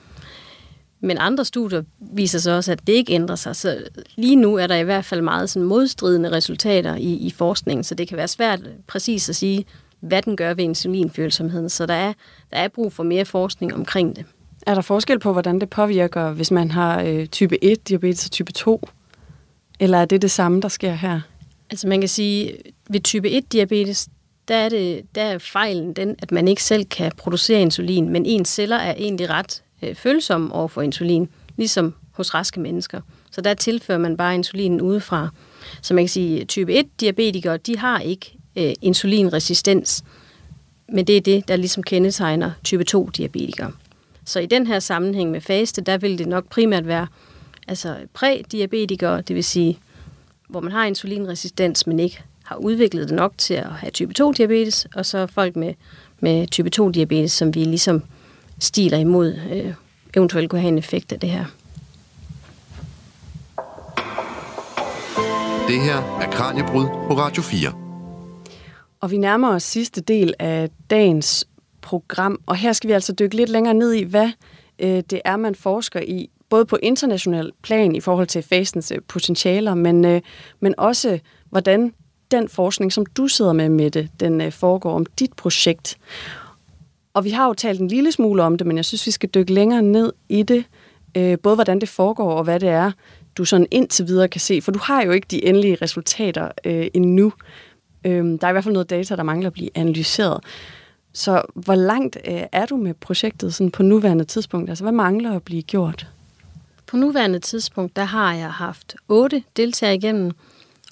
Men andre studier viser så også, at det ikke ændrer sig. Så lige nu er der i hvert fald meget sådan modstridende resultater i, i forskningen, så det kan være svært præcis at sige, hvad den gør ved insulinfølsomheden. Så der er, der er brug for mere forskning omkring det. Er der forskel på, hvordan det påvirker, hvis man har øh, type 1 diabetes og type 2? Eller er det det samme, der sker her? Altså man kan sige, ved type 1 diabetes, der er, det, der er fejlen den, at man ikke selv kan producere insulin, men ens celler er egentlig ret øh, følsomme over for insulin, ligesom hos raske mennesker. Så der tilfører man bare insulinen udefra. Så man kan sige, type 1 diabetikere, de har ikke øh, insulinresistens. Men det er det, der ligesom kendetegner type 2-diabetikere. Så i den her sammenhæng med faste, der vil det nok primært være altså prædiabetikere, det vil sige, hvor man har insulinresistens, men ikke har udviklet det nok til at have type 2-diabetes, og så folk med, med type 2-diabetes, som vi ligesom stiler imod, øh, eventuelt kunne have en effekt af det her. Det her er Kranjebrud på Radio 4. Og vi nærmer os sidste del af dagens program, og her skal vi altså dykke lidt længere ned i, hvad øh, det er, man forsker i, både på international plan i forhold til fasens øh, potentialer, men, øh, men også hvordan den forskning, som du sidder med, Mette, den øh, foregår om dit projekt. Og vi har jo talt en lille smule om det, men jeg synes, vi skal dykke længere ned i det, øh, både hvordan det foregår og hvad det er, du sådan indtil videre kan se, for du har jo ikke de endelige resultater øh, endnu. Øhm, der er i hvert fald noget data, der mangler at blive analyseret. Så hvor langt øh, er du med projektet sådan på nuværende tidspunkt? Altså, hvad mangler at blive gjort? På nuværende tidspunkt, der har jeg haft otte deltagere igennem,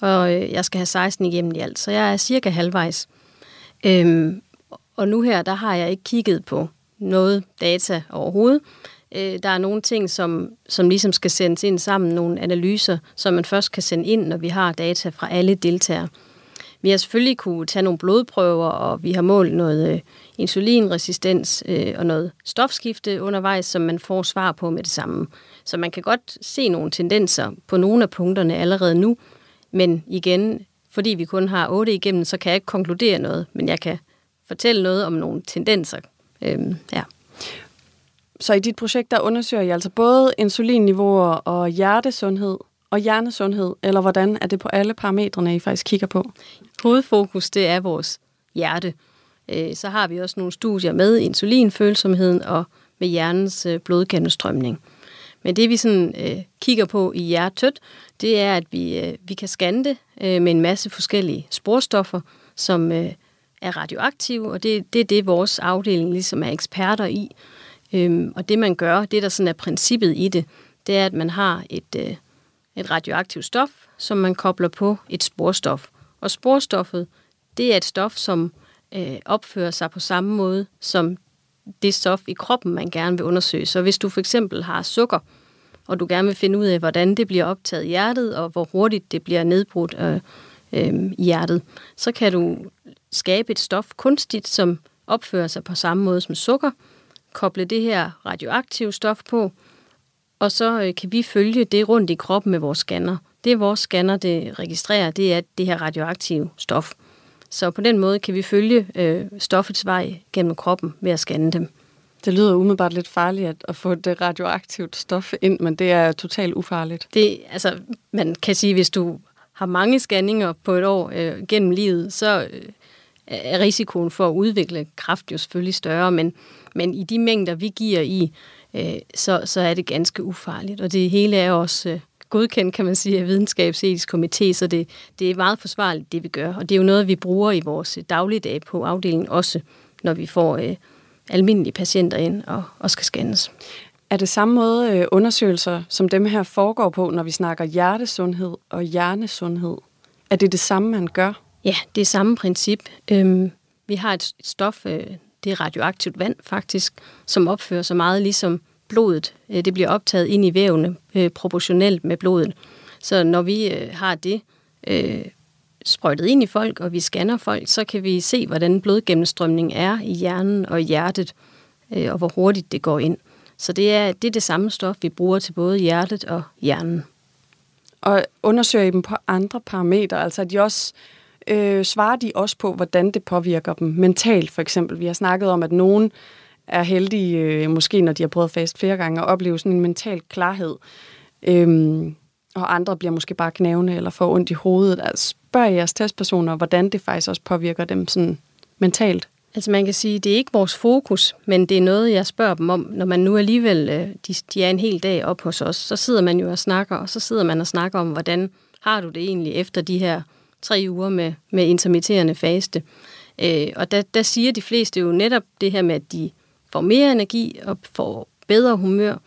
og øh, jeg skal have 16 igennem i alt, så jeg er cirka halvvejs. Øhm, og nu her, der har jeg ikke kigget på noget data overhovedet. Øh, der er nogle ting, som, som ligesom skal sendes ind sammen, nogle analyser, som man først kan sende ind, når vi har data fra alle deltagere. Vi har selvfølgelig kunne tage nogle blodprøver, og vi har målt noget øh, insulinresistens øh, og noget stofskifte undervejs, som man får svar på med det samme. Så man kan godt se nogle tendenser på nogle af punkterne allerede nu, men igen, fordi vi kun har otte igennem, så kan jeg ikke konkludere noget, men jeg kan fortælle noget om nogle tendenser. Øhm, ja. Så i dit projekt, der undersøger I altså både insulinniveauer og hjertesundhed og hjernesundhed, eller hvordan er det på alle parametrene, I faktisk kigger på? Hovedfokus, det er vores hjerte. Øh, så har vi også nogle studier med insulinfølsomheden og med hjernens øh, blodgennemstrømning. Men det vi sådan øh, kigger på i hjertet, det er, at vi, øh, vi kan scanne det øh, med en masse forskellige sporstoffer, som øh, er radioaktive, og det, det er det, vores afdeling ligesom er eksperter i. Øhm, og det man gør, det der sådan er princippet i det, det er, at man har et, øh, et radioaktivt stof, som man kobler på et sporstof. Og sporstoffet, det er et stof, som øh, opfører sig på samme måde som det stof i kroppen, man gerne vil undersøge. Så hvis du for eksempel har sukker, og du gerne vil finde ud af, hvordan det bliver optaget i hjertet, og hvor hurtigt det bliver nedbrudt øh, øh, i hjertet, så kan du skabe et stof kunstigt, som opfører sig på samme måde som sukker, koble det her radioaktive stof på, og så øh, kan vi følge det rundt i kroppen med vores scanner. Det vores scanner det registrerer, det er det her radioaktive stof. Så på den måde kan vi følge øh, stoffets vej gennem kroppen ved at scanne dem. Det lyder umiddelbart lidt farligt at, at få det radioaktivt stof ind, men det er totalt ufarligt. Det, altså, man kan sige, hvis du har mange scanninger på et år øh, gennem livet, så øh, er risikoen for at udvikle kræft jo selvfølgelig større, men, men i de mængder, vi giver i, øh, så, så er det ganske ufarligt. Og det hele er også øh, godkendt, kan man sige, af videnskabsetisk komité, så det, det er meget forsvarligt, det vi gør. Og det er jo noget, vi bruger i vores dagligdag på afdelingen også, når vi får øh, almindelige patienter ind og, og skal scannes. Er det samme måde øh, undersøgelser, som dem her foregår på, når vi snakker hjertesundhed og hjernesundhed? Er det det samme, man gør? Ja, det er samme princip. Øhm, vi har et stof, øh, det er radioaktivt vand faktisk, som opfører sig meget ligesom blodet. Øh, det bliver optaget ind i vævene øh, proportionelt med blodet. Så når vi øh, har det øh, sprøjtet ind i folk, og vi scanner folk, så kan vi se, hvordan blodgennemstrømningen er i hjernen og i hjertet, øh, og hvor hurtigt det går ind. Så det er, det er det samme stof, vi bruger til både hjertet og hjernen. Og undersøger I dem på andre parametre? Altså de også, øh, svarer de også på, hvordan det påvirker dem mentalt for eksempel? Vi har snakket om, at nogen er heldige, øh, måske når de har prøvet fast flere gange, at opleve sådan en mental klarhed. Øhm, og andre bliver måske bare knævende eller får ondt i hovedet. Altså, spørg jeres testpersoner, hvordan det faktisk også påvirker dem sådan mentalt. Altså man kan sige, det er ikke vores fokus, men det er noget, jeg spørger dem om. Når man nu alligevel, øh, de, de er en hel dag op hos os, så sidder man jo og snakker, og så sidder man og snakker om, hvordan har du det egentlig efter de her tre uger med, med intermitterende faste. Øh, og der, der siger de fleste jo netop det her med, at de får mere energi og får bedre humør.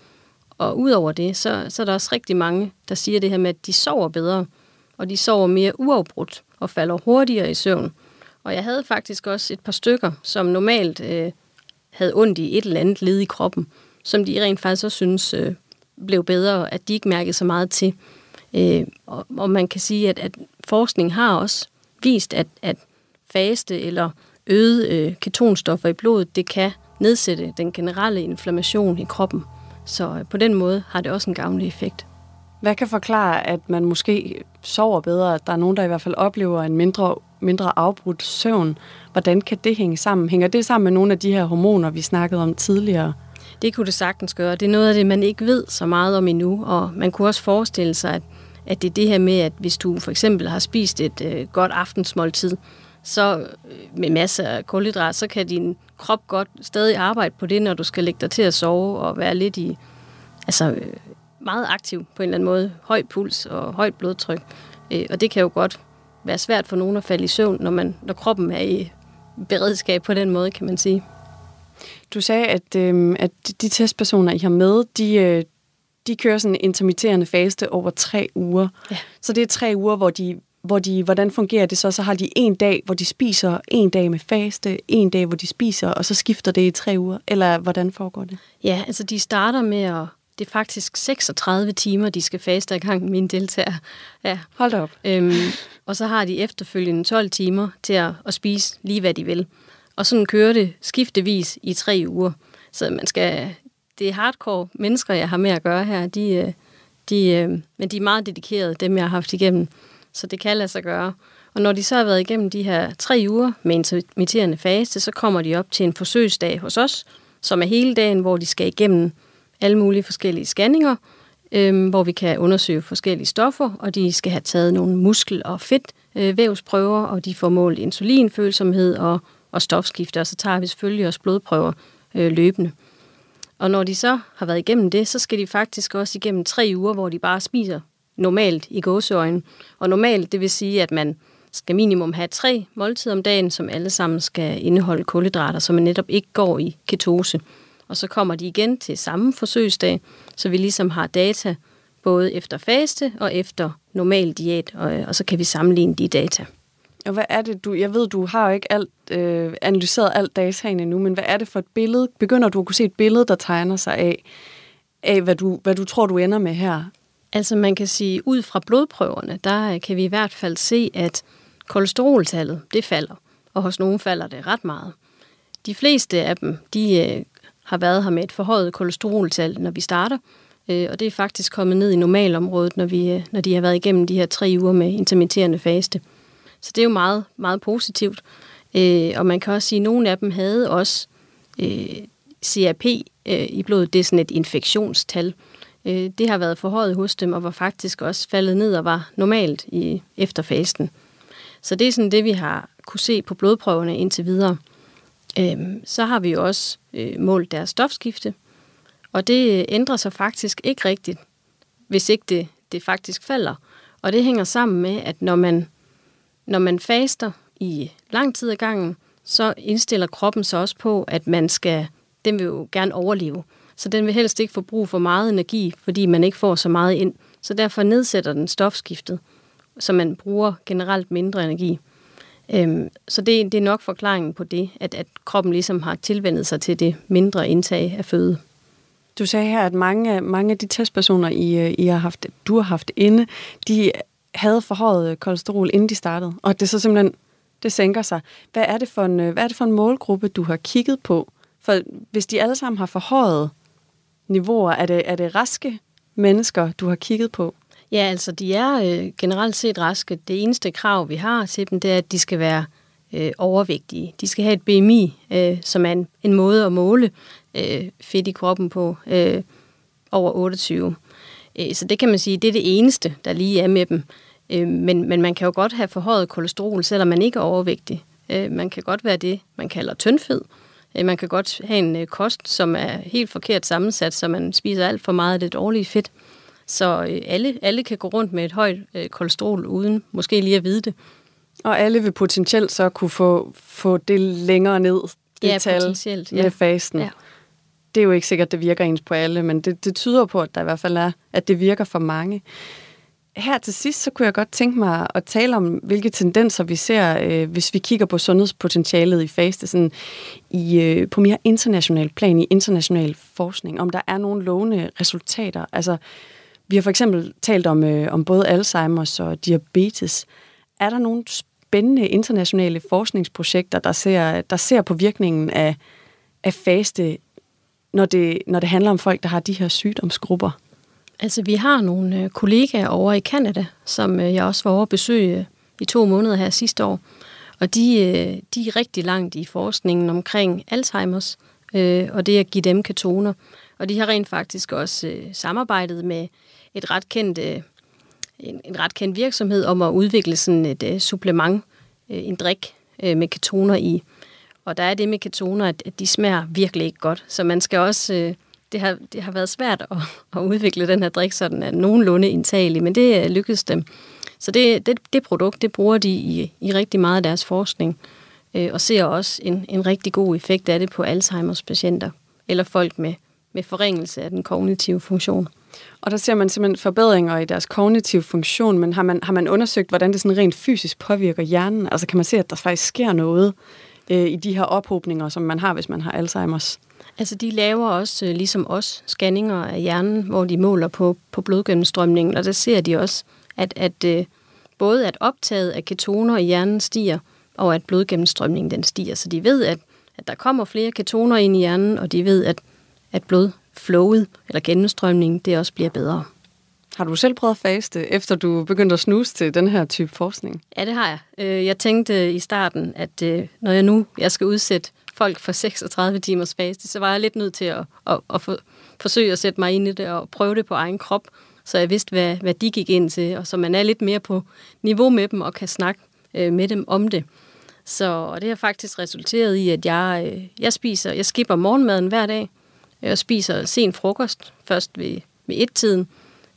Og udover det, så, så er der også rigtig mange, der siger det her med, at de sover bedre, og de sover mere uafbrudt og falder hurtigere i søvn. Og jeg havde faktisk også et par stykker, som normalt øh, havde ondt i et eller andet led i kroppen, som de rent faktisk også synes øh, blev bedre, at de ikke mærkede så meget til. Øh, og, og man kan sige, at, at forskning har også vist, at, at faste eller øget øh, ketonstoffer i blodet, det kan nedsætte den generelle inflammation i kroppen. Så øh, på den måde har det også en gavnlig effekt. Hvad kan forklare, at man måske sover bedre, at der er nogen, der i hvert fald oplever en mindre, mindre afbrudt søvn? Hvordan kan det hænge sammen? Hænger det sammen med nogle af de her hormoner, vi snakkede om tidligere? Det kunne det sagtens gøre. Det er noget af det, man ikke ved så meget om endnu, og man kunne også forestille sig, at, at det er det her med, at hvis du for eksempel har spist et øh, godt aftensmåltid, så øh, med masser af kulhydrat, så kan din krop godt stadig arbejde på det, når du skal lægge dig til at sove og være lidt i, altså øh, meget aktiv på en eller anden måde. Høj puls og højt blodtryk. Øh, og det kan jo godt være svært for nogen at falde i søvn, når, man, når kroppen er i beredskab på den måde, kan man sige. Du sagde, at, øh, at de testpersoner, I har med, de, øh, de kører sådan en intermitterende faste over tre uger. Ja. Så det er tre uger, hvor de hvor de, hvordan fungerer det så? Så har de en dag, hvor de spiser, en dag med faste, en dag, hvor de spiser, og så skifter det i tre uger? Eller hvordan foregår det? Ja, altså de starter med at det er faktisk 36 timer, de skal faste ad gang, mine deltagere. Ja. Hold da op. Øhm, og så har de efterfølgende 12 timer til at, at spise lige, hvad de vil. Og sådan kører det skiftevis i tre uger. Så man skal, det er hardcore mennesker, jeg har med at gøre her. De, øh, de, øh, men de er meget dedikerede, dem jeg har haft igennem så det kan lade sig gøre. Og når de så har været igennem de her tre uger med intermitterende fase, så kommer de op til en forsøgsdag hos os, som er hele dagen, hvor de skal igennem alle mulige forskellige scanninger, øh, hvor vi kan undersøge forskellige stoffer, og de skal have taget nogle muskel- og fedtvævsprøver, øh, og de får målt insulinfølsomhed og, og stofskifte, og så tager vi selvfølgelig også blodprøver øh, løbende. Og når de så har været igennem det, så skal de faktisk også igennem tre uger, hvor de bare spiser normalt i gåseøjne. Og normalt, det vil sige, at man skal minimum have tre måltider om dagen, som alle sammen skal indeholde kulhydrater, så man netop ikke går i ketose. Og så kommer de igen til samme forsøgsdag, så vi ligesom har data både efter faste og efter normal diæt, og, og så kan vi sammenligne de data. Og hvad er det, du, jeg ved, du har jo ikke alt, øh, analyseret alt dataen endnu, men hvad er det for et billede? Begynder du at kunne se et billede, der tegner sig af, af hvad, du, hvad du tror, du ender med her? Altså man kan sige, ud fra blodprøverne, der øh, kan vi i hvert fald se, at kolesteroltallet, det falder. Og hos nogen falder det ret meget. De fleste af dem, de øh, har været her med et forhøjet kolesteroltal, når vi starter. Øh, og det er faktisk kommet ned i normalområdet, når, vi, øh, når de har været igennem de her tre uger med intermitterende faste. Så det er jo meget, meget positivt. Øh, og man kan også sige, at nogle af dem havde også øh, CRP øh, i blodet. Det er sådan et infektionstal. Øh, det har været forhøjet hos dem, og var faktisk også faldet ned og var normalt i efterfasen. Så det er sådan det, vi har kunne se på blodprøverne indtil videre. Øh, så har vi jo også øh, målt deres stofskifte, og det øh, ændrer sig faktisk ikke rigtigt, hvis ikke det, det faktisk falder. Og det hænger sammen med, at når man, når man faster i lang tid ad gangen, så indstiller kroppen sig også på, at man skal, den vil jo gerne overleve. Så den vil helst ikke få brug for meget energi, fordi man ikke får så meget ind. Så derfor nedsætter den stofskiftet, så man bruger generelt mindre energi. Øhm, så det, det er nok forklaringen på det, at, at kroppen ligesom har tilvendet sig til det mindre indtag af føde. Du sagde her, at mange, mange af de testpersoner, I, øh, I har haft, du har haft inde, de havde forhøjet øh, kolesterol, inden de startede, og det så simpelthen det sænker sig. Hvad er det for en, øh, hvad er det for en målgruppe, du har kigget på? For hvis de alle sammen har forhøjet niveauer, er det, er det raske mennesker, du har kigget på? Ja, altså de er øh, generelt set raske. Det eneste krav, vi har til dem, det er, at de skal være øh, overvægtige. De skal have et BMI, øh, som er en, en måde at måle øh, fedt i kroppen på øh, over 28. Øh, så det kan man sige, det er det eneste, der lige er med dem. Øh, men, men man kan jo godt have forhøjet kolesterol, selvom man ikke er overvægtig. Øh, man kan godt være det, man kalder tyndfed. Man kan godt have en kost, som er helt forkert sammensat, så man spiser alt for meget af det dårlige fedt. Så alle, alle kan gå rundt med et højt kolesterol, uden måske lige at vide det. Og alle vil potentielt så kunne få, få det længere ned, det ja, tal potentielt, med ja. fasten. Ja. Det er jo ikke sikkert, at det virker ens på alle, men det, det tyder på, at der i hvert fald er, at det virker for mange. Her til sidst, så kunne jeg godt tænke mig at tale om, hvilke tendenser vi ser, øh, hvis vi kigger på sundhedspotentialet i faste, sådan i, øh, på mere international plan, i international forskning, om der er nogle lovende resultater. Altså, vi har for eksempel talt om, øh, om både Alzheimer's og diabetes. Er der nogle spændende internationale forskningsprojekter, der ser, der ser på virkningen af, af faste, når det, når det handler om folk, der har de her sygdomsgrupper? Altså, vi har nogle øh, kollegaer over i Kanada, som øh, jeg også var over at besøge øh, i to måneder her sidste år. Og de, de er rigtig langt i forskningen omkring Alzheimer's, øh, og det at give dem ketoner. Og de har rent faktisk også øh, samarbejdet med et ret kendt, øh, en, en ret kendt virksomhed om at udvikle sådan et øh, supplement, øh, en drik øh, med ketoner i. Og der er det med ketoner, at, at de smager virkelig ikke godt. Så man skal også... Øh, det har, det har været svært at, at udvikle den her drik, så den er øh, nogenlunde indtagelig, men det øh, lykkedes dem. Så det, det, det produkt, det bruger de i, i rigtig meget af deres forskning, øh, og ser også en, en rigtig god effekt af det på Alzheimers patienter, eller folk med, med forringelse af den kognitive funktion. Og der ser man simpelthen forbedringer i deres kognitive funktion, men har man, har man undersøgt, hvordan det sådan rent fysisk påvirker hjernen? Altså kan man se, at der faktisk sker noget øh, i de her ophobninger, som man har, hvis man har Alzheimer's? Altså, de laver også, øh, ligesom os, scanninger af hjernen, hvor de måler på, på blodgennemstrømningen, og der ser de også, at, at øh, både at optaget af ketoner i hjernen stiger, og at blodgennemstrømningen den stiger. Så de ved, at, at der kommer flere ketoner ind i hjernen, og de ved, at, at blodflowet, eller gennemstrømningen, det også bliver bedre. Har du selv prøvet at faste, efter du begyndte at snuse til den her type forskning? Ja, det har jeg. Øh, jeg tænkte øh, i starten, at øh, når jeg nu jeg skal udsætte folk for 36 timers faste, så var jeg lidt nødt til at, at, at for, forsøge at sætte mig ind i det og prøve det på egen krop, så jeg vidste, hvad, hvad de gik ind til, og så man er lidt mere på niveau med dem og kan snakke med dem om det. Så og det har faktisk resulteret i, at jeg, jeg spiser, jeg skipper morgenmaden hver dag. Jeg spiser sen frokost først ved, ved et-tiden.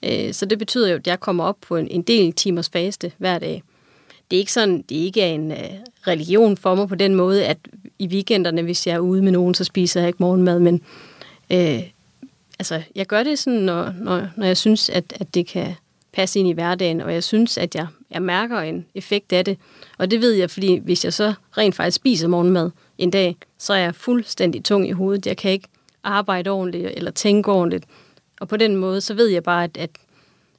Øh, så det betyder jo, at jeg kommer op på en, en del timers faste hver dag det er ikke sådan, det er ikke en øh, religion for mig på den måde, at i weekenderne, hvis jeg er ude med nogen, så spiser jeg ikke morgenmad, men øh, altså, jeg gør det sådan, når, når, når jeg synes, at, at det kan passe ind i hverdagen, og jeg synes, at jeg, jeg mærker en effekt af det. Og det ved jeg, fordi hvis jeg så rent faktisk spiser morgenmad en dag, så er jeg fuldstændig tung i hovedet. Jeg kan ikke arbejde ordentligt eller tænke ordentligt. Og på den måde, så ved jeg bare, at, at,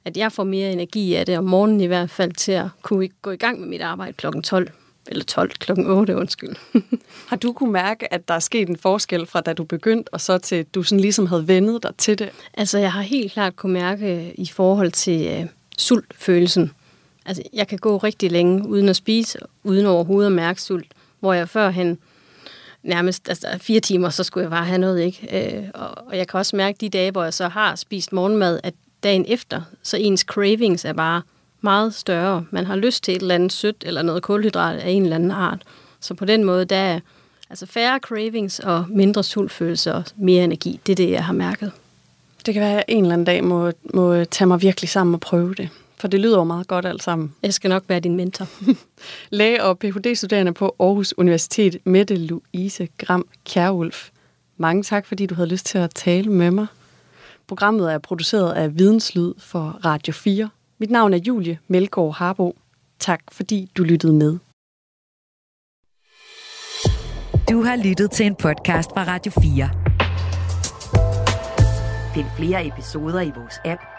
at jeg får mere energi af det om morgenen i hvert fald til at kunne gå i gang med mit arbejde klokken 12 eller 12 klokken 8, undskyld. har du kunne mærke, at der er sket en forskel fra da du begyndte, og så til du sådan ligesom havde vendet dig til det? Altså, jeg har helt klart kunne mærke i forhold til uh, sultfølelsen. Altså, jeg kan gå rigtig længe uden at spise, uden overhovedet at mærke sult, hvor jeg førhen nærmest altså, fire timer, så skulle jeg bare have noget, ikke? Øh, og, og jeg kan også mærke de dage, hvor jeg så har spist morgenmad, at dagen efter, så ens cravings er bare meget større. Man har lyst til et eller andet sødt eller noget kulhydrat af en eller anden art. Så på den måde, der er altså færre cravings og mindre sultfølelse og mere energi. Det er det, jeg har mærket. Det kan være, at jeg en eller anden dag må, må tage mig virkelig sammen og prøve det. For det lyder jo meget godt alt sammen. Jeg skal nok være din mentor. Læge og Ph.D.-studerende på Aarhus Universitet, Mette Louise Gram Kjærulf. Mange tak, fordi du havde lyst til at tale med mig. Programmet er produceret af Videnslyd for Radio 4. Mit navn er Julie Melgaard Harbo. Tak fordi du lyttede med. Du har lyttet til en podcast fra Radio 4. Find flere episoder i vores app,